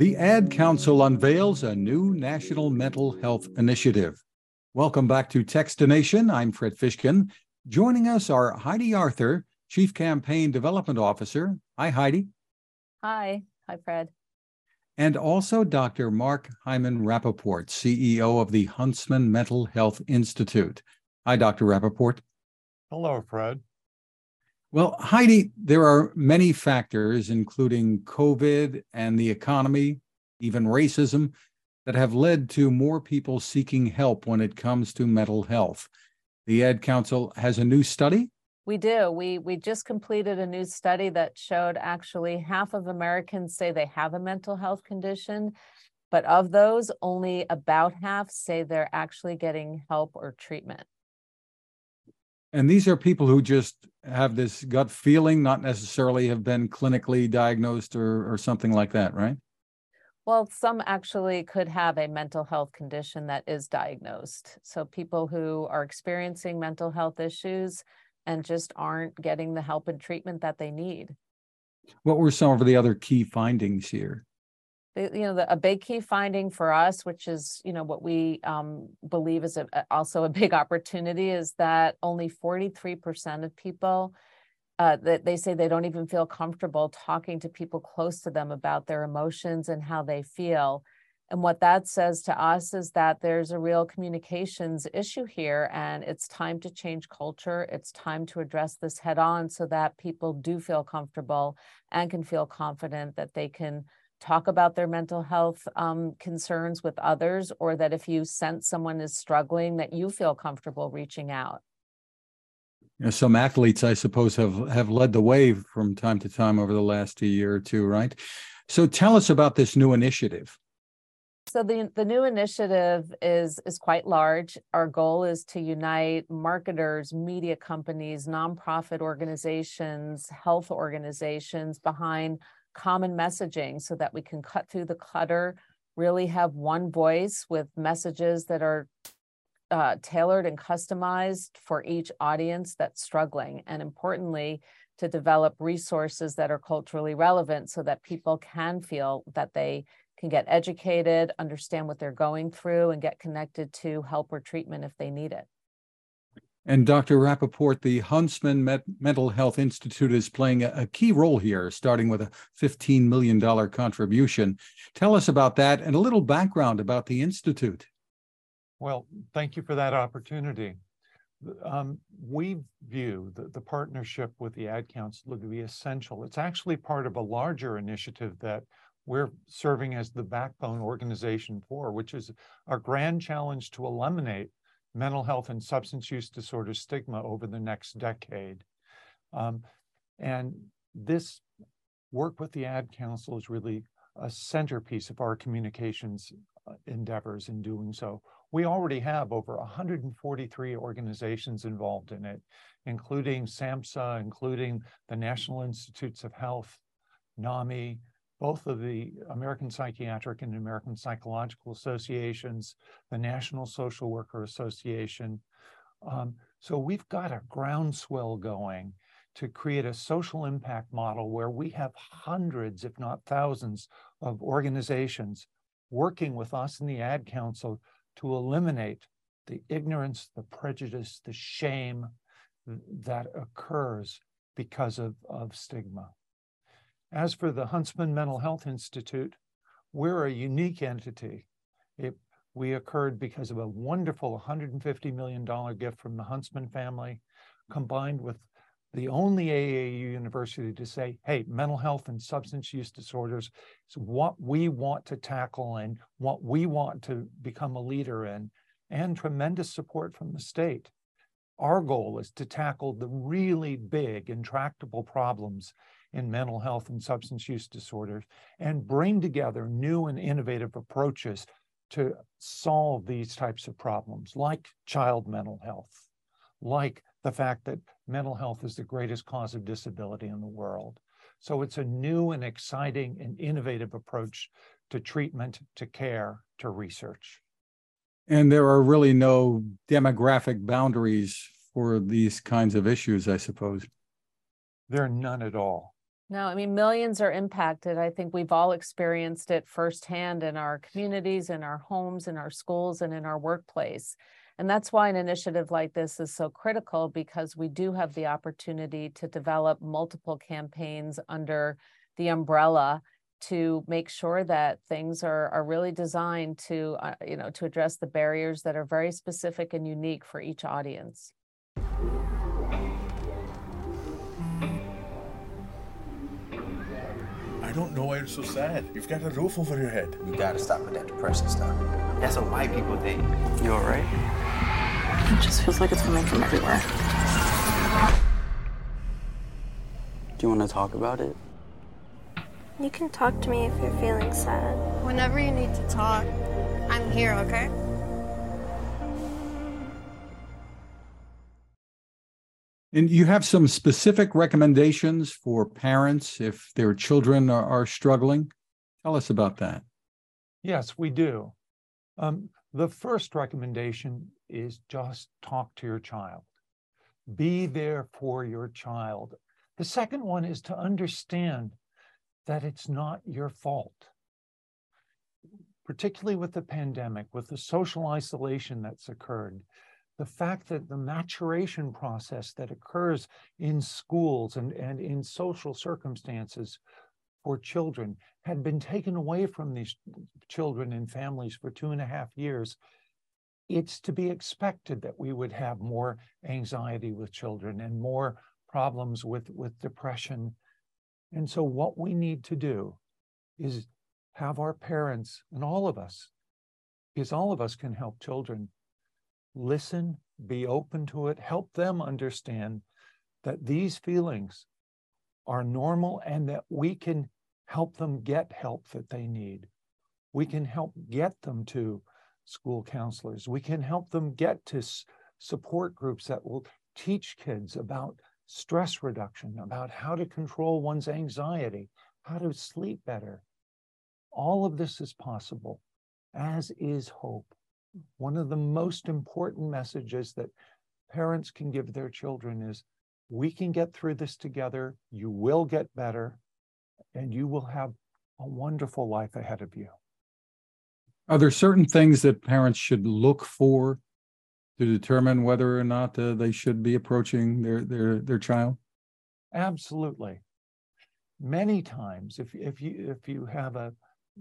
The Ad Council unveils a new national mental health initiative. Welcome back to Techstination. I'm Fred Fishkin. Joining us are Heidi Arthur, Chief Campaign Development Officer. Hi, Heidi. Hi. Hi, Fred. And also Dr. Mark Hyman Rapaport, CEO of the Huntsman Mental Health Institute. Hi, Dr. Rapaport. Hello, Fred. Well, Heidi, there are many factors, including COVID and the economy, even racism, that have led to more people seeking help when it comes to mental health. The Ad Council has a new study. We do. We we just completed a new study that showed actually half of Americans say they have a mental health condition, but of those, only about half say they're actually getting help or treatment. And these are people who just have this gut feeling, not necessarily have been clinically diagnosed or, or something like that, right? Well, some actually could have a mental health condition that is diagnosed. So people who are experiencing mental health issues and just aren't getting the help and treatment that they need. What were some of the other key findings here? You know the, a big key finding for us which is you know what we um, believe is a, also a big opportunity is that only 43% of people uh, that they say they don't even feel comfortable talking to people close to them about their emotions and how they feel. And what that says to us is that there's a real communications issue here and it's time to change culture. It's time to address this head on so that people do feel comfortable and can feel confident that they can talk about their mental health um, concerns with others, or that if you sense someone is struggling, that you feel comfortable reaching out. You know, some athletes, I suppose, have have led the way from time to time over the last year or two, right? So tell us about this new initiative. So the, the new initiative is is quite large. Our goal is to unite marketers, media companies, nonprofit organizations, health organizations behind common messaging so that we can cut through the clutter, really have one voice with messages that are uh, tailored and customized for each audience that's struggling. And importantly, to develop resources that are culturally relevant so that people can feel that they can get educated, understand what they're going through, and get connected to help or treatment if they need it. And Dr. Rapaport, the Huntsman Met- Mental Health Institute is playing a, a, key role here, starting with a $15 million contribution. Tell us about that and a little background about the Institute. Well, thank you for that opportunity. Um, we view the, the partnership with the Ad Council to be essential. It's actually part of a larger initiative that we're serving as the backbone organization for, which is our grand challenge to eliminate mental health and substance use disorder stigma over the next decade. Um, and this work with the Ad Council is really a centerpiece of our communications uh, endeavors in doing so. We already have over 143 organizations involved in it, including SAMHSA, including the National Institutes of Health, NAMI, both of the American Psychiatric and American Psychological Associations, the National Social Worker Association. Um, so we've got a groundswell going to create a social impact model where we have hundreds, if not thousands, of organizations working with us in the Ad Council to eliminate the ignorance, the prejudice, the shame that occurs because of, of stigma. As for the Huntsman Mental Health Institute, we're a unique entity. It, we occurred because of a wonderful $150 million gift from the Huntsman family, combined with the only AAU university to say, hey, mental health and substance use disorders is what we want to tackle and what we want to become a leader in, and tremendous support from the state. Our goal is to tackle the really big, intractable problems in mental health and substance use disorders and bring together new and innovative approaches to solve these types of problems, like child mental health, like the fact that mental health is the greatest cause of disability in the world. So it's a new and exciting and innovative approach to treatment, to care, to research. And there are really no demographic boundaries for these kinds of issues, I suppose. There are none at all No, I mean, millions are impacted. I think we've all experienced it firsthand in our communities, in our homes, in our schools, and in our workplace. And that's why an initiative like this is so critical because we do have the opportunity to develop multiple campaigns under the umbrella to make sure that things are, are really designed to, uh, you know, to address the barriers that are very specific and unique for each audience. I don't know why you're so sad. You've got a roof over your head. You gotta stop with that depression stuff. That's what white people think. You alright? It just feels like it's coming from everywhere. Do you want to talk about it? You can talk to me if you're feeling sad. Whenever you need to talk, I'm here, okay? And you have some specific recommendations for parents if their children are, are struggling? Tell us about that. Yes, we do. Um, the first recommendation is just talk to your child. Be there for your child. The second one is to understand that it's not your fault. Particularly with the pandemic, with the social isolation that's occurred, the fact that the maturation process that occurs in schools and, and in social circumstances for children had been taken away from these children and families for two and a half years. It's to be expected that we would have more anxiety with children and more problems with, with depression. And so, what we need to do is have our parents and all of us, because all of us can help children listen, be open to it, help them understand that these feelings are normal and that we can help them get help that they need. We can help get them to school counselors. We can help them get to support groups that will teach kids about stress reduction, about how to control one's anxiety, how to sleep better. All of this is possible, as is hope one of the most important messages that parents can give their children is we can get through this together. You will get better, and you will have a wonderful life ahead of you. Are there certain things that parents should look for to determine whether or not uh, they should be approaching their their their child? Absolutely. Many times, if if you if you have a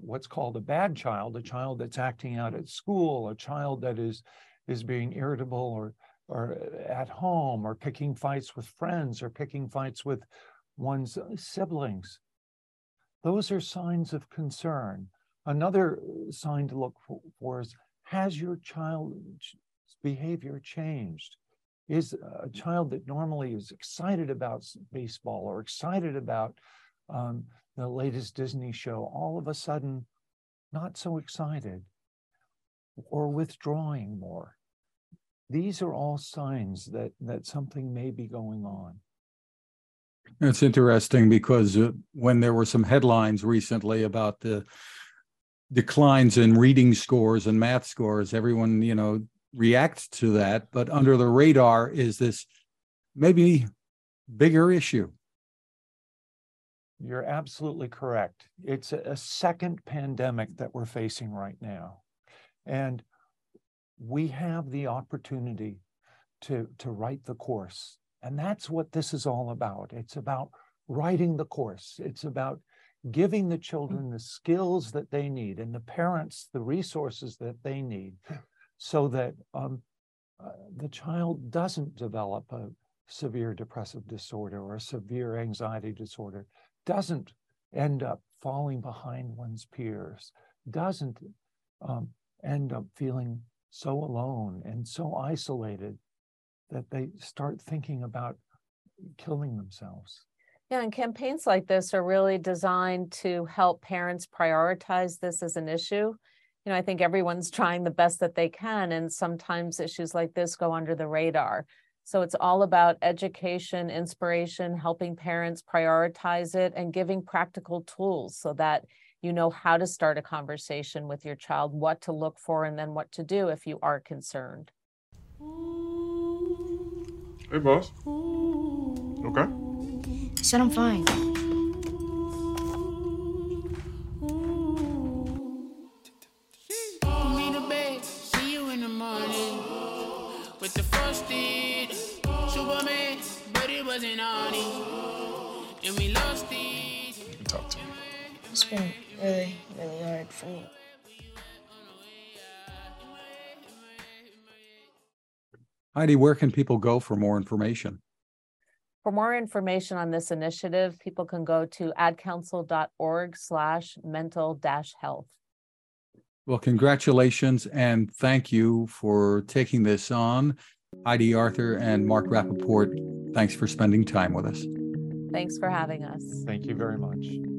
what's called a bad child, a child that's acting out at school, a child that is is being irritable or or uh, at home or picking fights with friends or picking fights with one's uh, siblings. Those are signs of concern. Another uh, sign to look for is has your child's behavior changed? Is a child that normally is excited about baseball or excited about um, the latest Disney show, all of a sudden not so excited or withdrawing more. These are all signs that, that something may be going on. It's interesting because uh, when there were some headlines recently about the declines in reading scores and math scores, everyone, you know, reacts to that. But under the radar is this maybe bigger issue. You're absolutely correct. It's a, second pandemic that we're facing right now. And we have the opportunity to, to right the course. And that's what this is all about. It's about righting the course. It's about giving the children the skills that they need and the parents the resources that they need so that um, uh, the child doesn't develop a severe depressive disorder or a severe anxiety disorder doesn't end up falling behind one's peers, doesn't um, end up feeling so alone and so isolated that they start thinking about killing themselves. Yeah, and campaigns like this are really designed to help parents prioritize this as an issue. You know, I think everyone's trying the best that they can, and sometimes issues like this go under the radar. So it's all about education, inspiration, helping parents prioritize it, and giving practical tools so that you know how to start a conversation with your child, what to look for, and then what to do if you are concerned. Hey, boss. Okay? I said I'm fine. Wasn't on it. And we lost it. Talk to me. It's been really, really hard for me. Heidi, where can people go for more information? For more information on this initiative, people can go to adcouncil.org slash mental dash health. Well, congratulations and thank you for taking this on. Heidi Arthur and Mark Rapaport, thanks for spending time with us. Thanks for having us. Thank you very much.